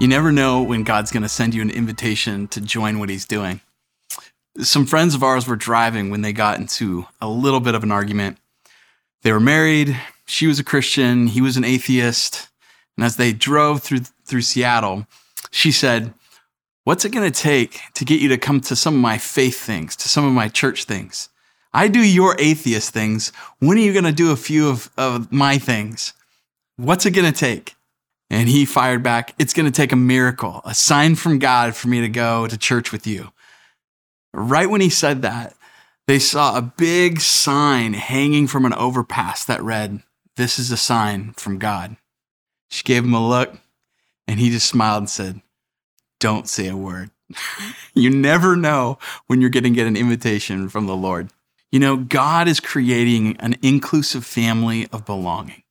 You never know when God's going to send you an invitation to join what He's doing. Some friends of ours were driving when they got into a little bit of an argument. They were married, she was a Christian, he was an atheist. And as they drove through, through Seattle, she said, What's it going to take to get you to come to some of my faith things, to some of my church things? I do your atheist things. When are you going to do a few of, of my things? What's it going to take? And he fired back, It's going to take a miracle, a sign from God for me to go to church with you. Right when he said that, they saw a big sign hanging from an overpass that read, This is a sign from God. She gave him a look, and he just smiled and said, Don't say a word. you never know when you're going to get an invitation from the Lord. You know, God is creating an inclusive family of belonging.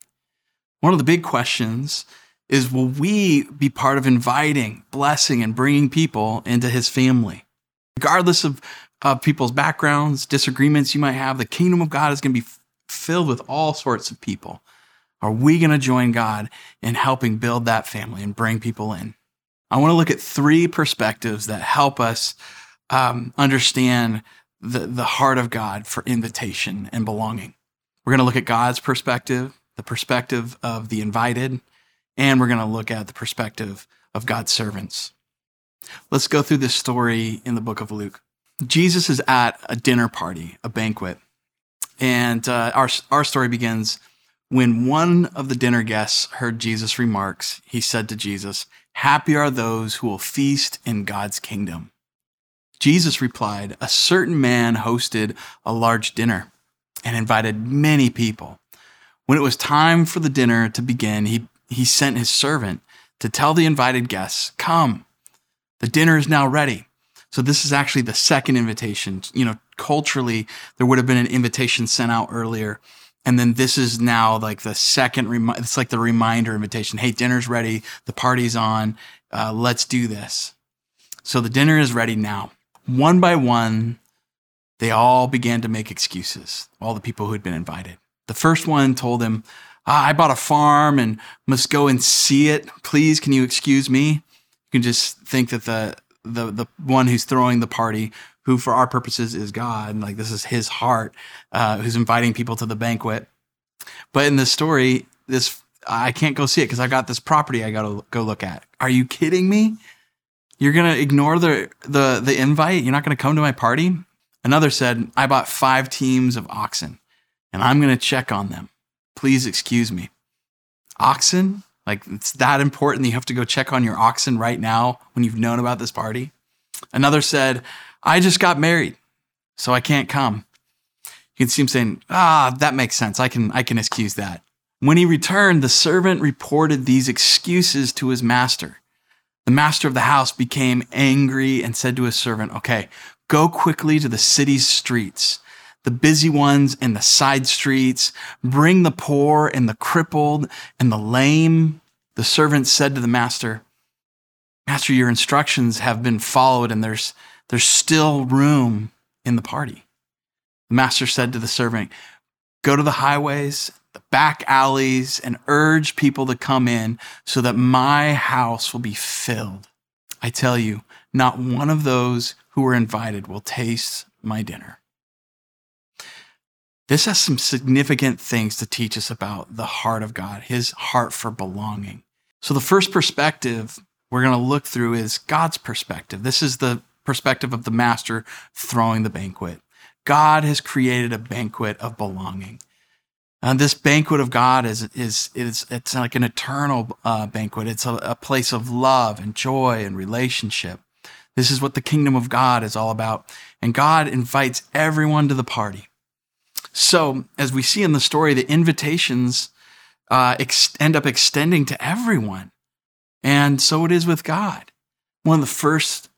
One of the big questions is will we be part of inviting, blessing, and bringing people into his family? Regardless of uh, people's backgrounds, disagreements you might have, the kingdom of God is going to be filled with all sorts of people. Are we going to join God in helping build that family and bring people in? I want to look at three perspectives that help us um, understand the, the heart of God for invitation and belonging. We're going to look at God's perspective, the perspective of the invited, and we're going to look at the perspective of God's servants. Let's go through this story in the book of Luke. Jesus is at a dinner party, a banquet, and uh, our, our story begins when one of the dinner guests heard Jesus' remarks. He said to Jesus, Happy are those who will feast in God's kingdom. Jesus replied, A certain man hosted a large dinner and invited many people. When it was time for the dinner to begin, he he sent his servant to tell the invited guests, Come, the dinner is now ready. So this is actually the second invitation. You know, culturally, there would have been an invitation sent out earlier. And then this is now like the second, remi- it's like the reminder invitation. Hey, dinner's ready. The party's on. Uh, let's do this. So the dinner is ready now. One by one, they all began to make excuses, all the people who had been invited. The first one told him, ah, I bought a farm and must go and see it. Please, can you excuse me? You can just think that the the the one who's throwing the party, who for our purposes is God, and like this is His heart, uh, who's inviting people to the banquet. But in this story, this I can't go see it because I got this property I got to go look at. Are you kidding me? You're gonna ignore the the the invite? You're not gonna come to my party? Another said, I bought five teams of oxen, and I'm gonna check on them please excuse me. Oxen? Like, it's that important that you have to go check on your oxen right now when you've known about this party? Another said, I just got married, so I can't come. You can see him saying, Ah, that makes sense. I can, I can excuse that. When he returned, the servant reported these excuses to his master. The master of the house became angry and said to his servant, Okay, go quickly to the city's streets the busy ones in the side streets, bring the poor and the crippled and the lame. The servant said to the master, Master, your instructions have been followed and there's, there's still room in the party. The master said to the servant, Go to the highways, the back alleys, and urge people to come in so that my house will be filled. I tell you, not one of those who were invited will taste my dinner. This has some significant things to teach us about the heart of God, his heart for belonging. So, the first perspective we're going to look through is God's perspective. This is the perspective of the master throwing the banquet. God has created a banquet of belonging. And this banquet of God is, is, is it's like an eternal uh, banquet. It's a, a place of love and joy and relationship. This is what the kingdom of God is all about. And God invites everyone to the party. So, as we see in the story, the invitations uh, ex- end up extending to everyone. And so it is with God. One of the first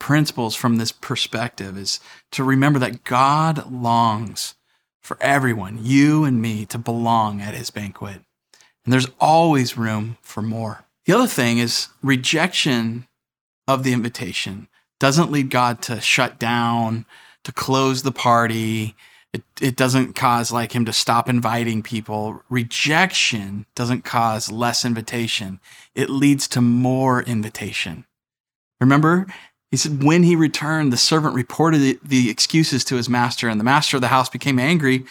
principles from this perspective is to remember that God longs for everyone, you and me, to belong at his banquet. And there's always room for more. The other thing is rejection of the invitation doesn't lead God to shut down, to close the party. It, it doesn't cause like him to stop inviting people. Rejection doesn't cause less invitation. It leads to more invitation. Remember, he said, when he returned, the servant reported the, the excuses to his master, and the master of the house became angry,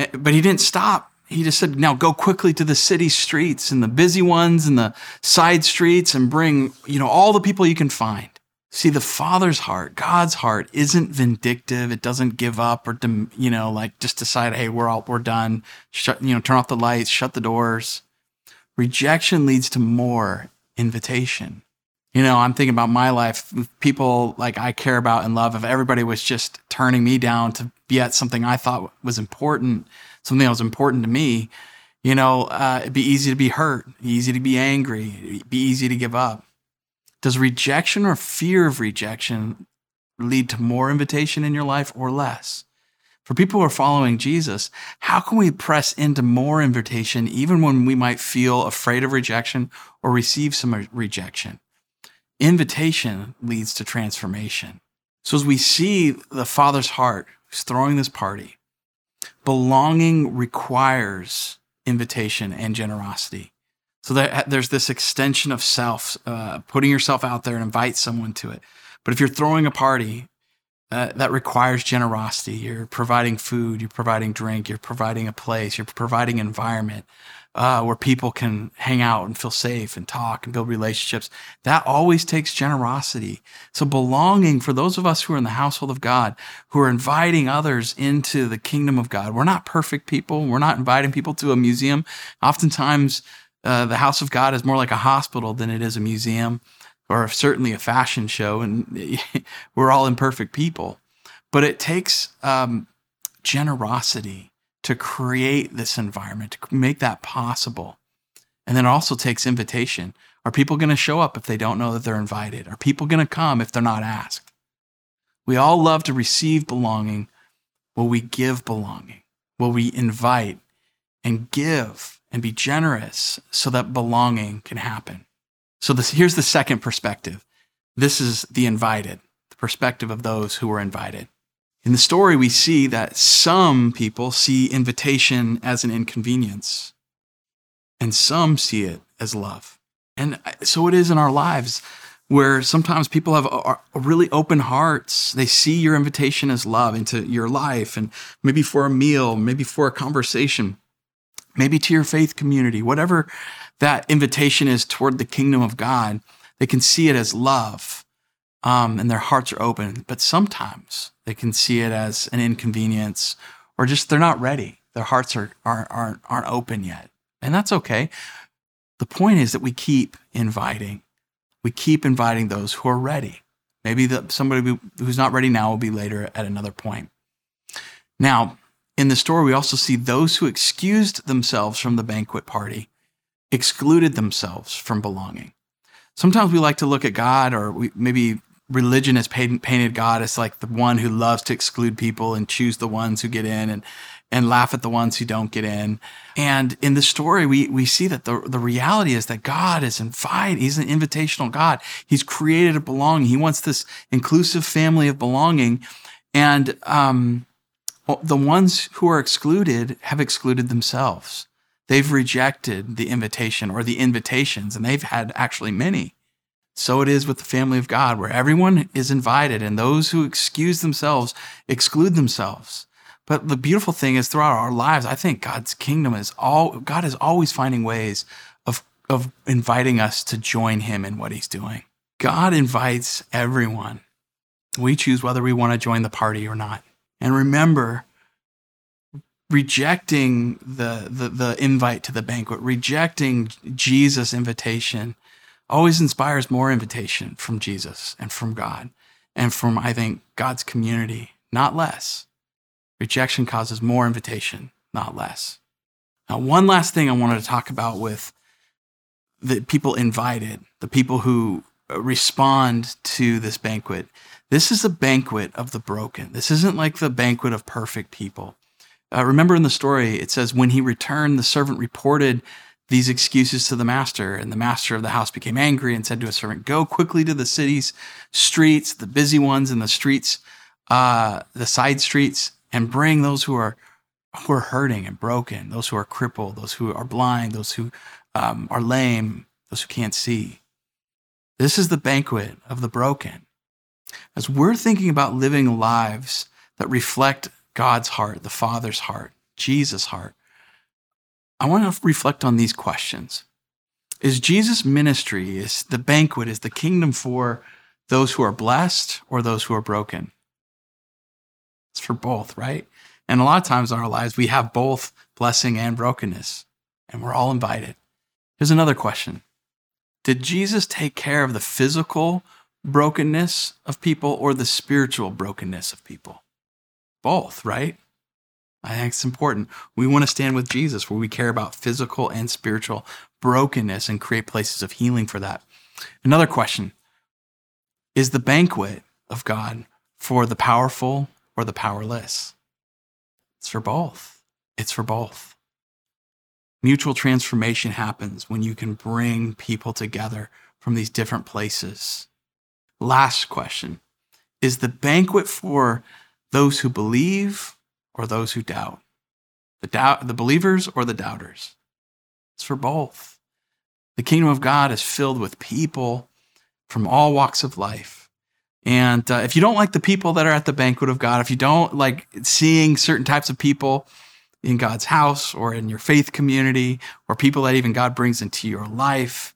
eh, but he didn't stop. He just said, now go quickly to the city streets and the busy ones and the side streets and bring, you know, all the people you can find. See, the Father's heart, God's heart, isn't vindictive. It doesn't give up or, you know, like just decide, hey, we're all, we're done. Shut, you know, turn off the lights, shut the doors. Rejection leads to more invitation. You know, I'm thinking about my life. People like I care about and love, if everybody was just turning me down to be at something I thought was important, something that was important to me, you know, uh, it'd be easy to be hurt, easy to be angry, it'd be easy to give up. Does rejection or fear of rejection lead to more invitation in your life or less? For people who are following Jesus, how can we press into more invitation even when we might feel afraid of rejection or receive some rejection? Invitation leads to transformation. So as we see the Father's heart who's throwing this party, belonging requires invitation and generosity. So that there's this extension of self, uh, putting yourself out there and invite someone to it. But if you're throwing a party, uh, that requires generosity. You're providing food, you're providing drink, you're providing a place, you're providing environment uh, where people can hang out and feel safe and talk and build relationships. That always takes generosity. So belonging for those of us who are in the household of God, who are inviting others into the kingdom of God. We're not perfect people. We're not inviting people to a museum. Oftentimes, uh, the house of God is more like a hospital than it is a museum or certainly a fashion show. And we're all imperfect people. But it takes um, generosity to create this environment, to make that possible. And then it also takes invitation. Are people going to show up if they don't know that they're invited? Are people going to come if they're not asked? We all love to receive belonging. Will we give belonging? Will we invite and give and be generous so that belonging can happen. So this, here's the second perspective. This is the invited, the perspective of those who were invited. In the story, we see that some people see invitation as an inconvenience, and some see it as love. And so it is in our lives where sometimes people have really open hearts. They see your invitation as love into your life, and maybe for a meal, maybe for a conversation maybe to your faith community, whatever that invitation is toward the kingdom of God, they can see it as love um, and their hearts are open. But sometimes they can see it as an inconvenience or just they're not ready. Their hearts are, are, aren't, aren't open yet. And that's okay. The point is that we keep inviting. We keep inviting those who are ready. Maybe the, somebody who's not ready now will be later at another point. Now, in the story, we also see those who excused themselves from the banquet party excluded themselves from belonging. Sometimes we like to look at God, or we, maybe religion has painted God as like the one who loves to exclude people and choose the ones who get in and, and laugh at the ones who don't get in. And in the story, we, we see that the, the reality is that God is invited. He's an invitational God. He's created a belonging. He wants this inclusive family of belonging. And, um, the ones who are excluded have excluded themselves. They've rejected the invitation or the invitations, and they've had actually many. So it is with the family of God, where everyone is invited, and those who excuse themselves exclude themselves. But the beautiful thing is, throughout our lives, I think God's kingdom is all God is always finding ways of of inviting us to join Him in what He's doing. God invites everyone. We choose whether we want to join the party or not. And remember, rejecting the, the, the invite to the banquet, rejecting Jesus' invitation, always inspires more invitation from Jesus and from God and from, I think, God's community, not less. Rejection causes more invitation, not less. Now, one last thing I wanted to talk about with the people invited, the people who respond to this banquet. This is the banquet of the broken. This isn't like the banquet of perfect people. Uh, remember in the story, it says, when he returned, the servant reported these excuses to the master, and the master of the house became angry and said to his servant, Go quickly to the city's streets, the busy ones in the streets, uh, the side streets, and bring those who are who are hurting and broken, those who are crippled, those who are blind, those who um, are lame, those who can't see. This is the banquet of the broken. As we're thinking about living lives that reflect God's heart, the Father's heart, Jesus' heart, I want to reflect on these questions. Is Jesus' ministry, is the banquet, is the kingdom for those who are blessed or those who are broken? It's for both, right? And a lot of times in our lives, we have both blessing and brokenness, and we're all invited. Here's another question Did Jesus take care of the physical brokenness of people or the spiritual brokenness of people? Both, right? I think it's important. We want to stand with Jesus where we care about physical and spiritual brokenness and create places of healing for that. Another question Is the banquet of God for the powerful or the powerless? It's for both. It's for both. Mutual transformation happens when you can bring people together from these different places. Last question Is the banquet for those who believe or those who doubt? The, doubt, the believers or the doubters? It's for both. The kingdom of God is filled with people from all walks of life. And uh, if you don't like the people that are at the banquet of God, if you don't like seeing certain types of people in God's house or in your faith community or people that even God brings into your life,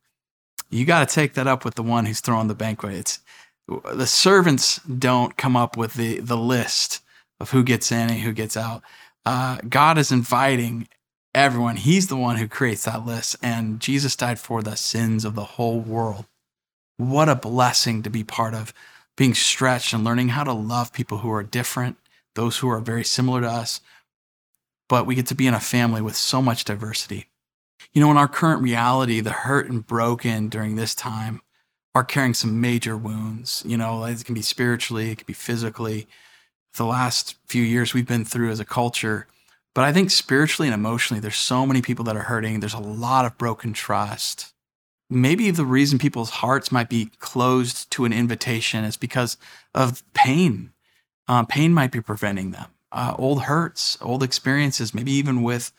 you got to take that up with the one who's throwing the banquet. It's the servants don't come up with the, the list of who gets in and who gets out. Uh, God is inviting everyone. He's the one who creates that list. And Jesus died for the sins of the whole world. What a blessing to be part of being stretched and learning how to love people who are different, those who are very similar to us. But we get to be in a family with so much diversity. You know, in our current reality, the hurt and broken during this time are carrying some major wounds. You know, it can be spiritually, it can be physically. The last few years we've been through as a culture. But I think spiritually and emotionally, there's so many people that are hurting. There's a lot of broken trust maybe the reason people's hearts might be closed to an invitation is because of pain. Uh, pain might be preventing them. Uh, old hurts, old experiences, maybe even with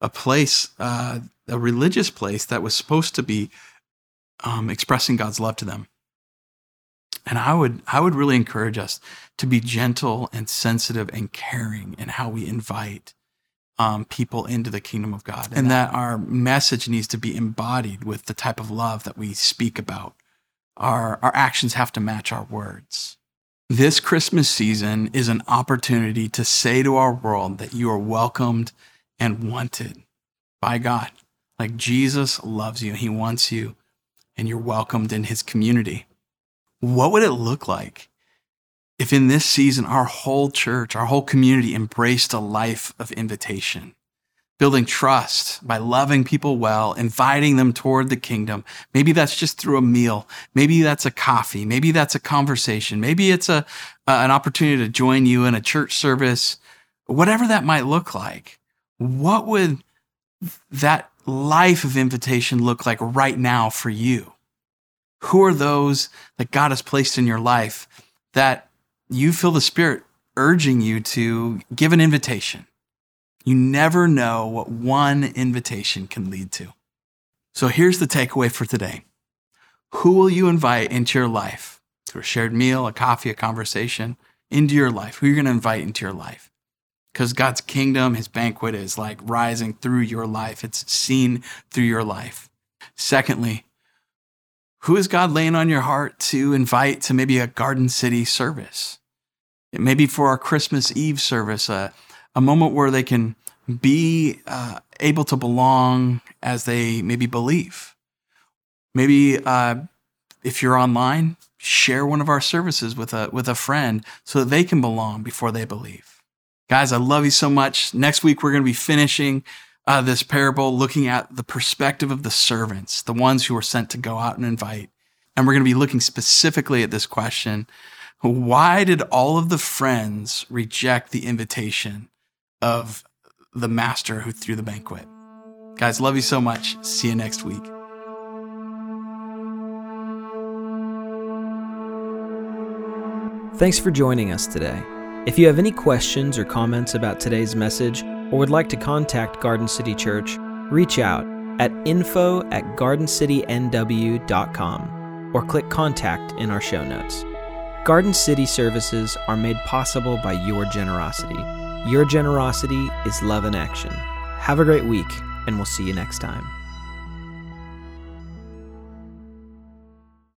a place, uh, a religious place that was supposed to be um, expressing God's love to them. And I would, I would really encourage us to be gentle and sensitive and caring in how we invite um, people into the kingdom of God, and that our message needs to be embodied with the type of love that we speak about. Our, our actions have to match our words. This Christmas season is an opportunity to say to our world that you are welcomed and wanted by God. Like Jesus loves you, He wants you, and you're welcomed in His community. What would it look like if in this season our whole church, our whole community embraced a life of invitation, building trust by loving people well, inviting them toward the kingdom. Maybe that's just through a meal. Maybe that's a coffee. Maybe that's a conversation. Maybe it's a, an opportunity to join you in a church service, whatever that might look like. What would that life of invitation look like right now for you? Who are those that God has placed in your life that you feel the Spirit urging you to give an invitation. You never know what one invitation can lead to. So here's the takeaway for today Who will you invite into your life? Through a shared meal, a coffee, a conversation, into your life? Who are you going to invite into your life? Because God's kingdom, his banquet is like rising through your life, it's seen through your life. Secondly, who is God laying on your heart to invite to maybe a Garden City service? maybe for our Christmas Eve service, uh, a moment where they can be uh, able to belong as they maybe believe. Maybe uh, if you're online, share one of our services with a with a friend so that they can belong before they believe. Guys, I love you so much. Next week we're going to be finishing uh, this parable, looking at the perspective of the servants, the ones who were sent to go out and invite. And we're going to be looking specifically at this question Why did all of the friends reject the invitation of the master who threw the banquet? Guys, love you so much. See you next week. Thanks for joining us today. If you have any questions or comments about today's message or would like to contact Garden City Church, reach out at info at gardencitynw.com or click contact in our show notes. Garden City services are made possible by your generosity. Your generosity is love in action. Have a great week, and we'll see you next time.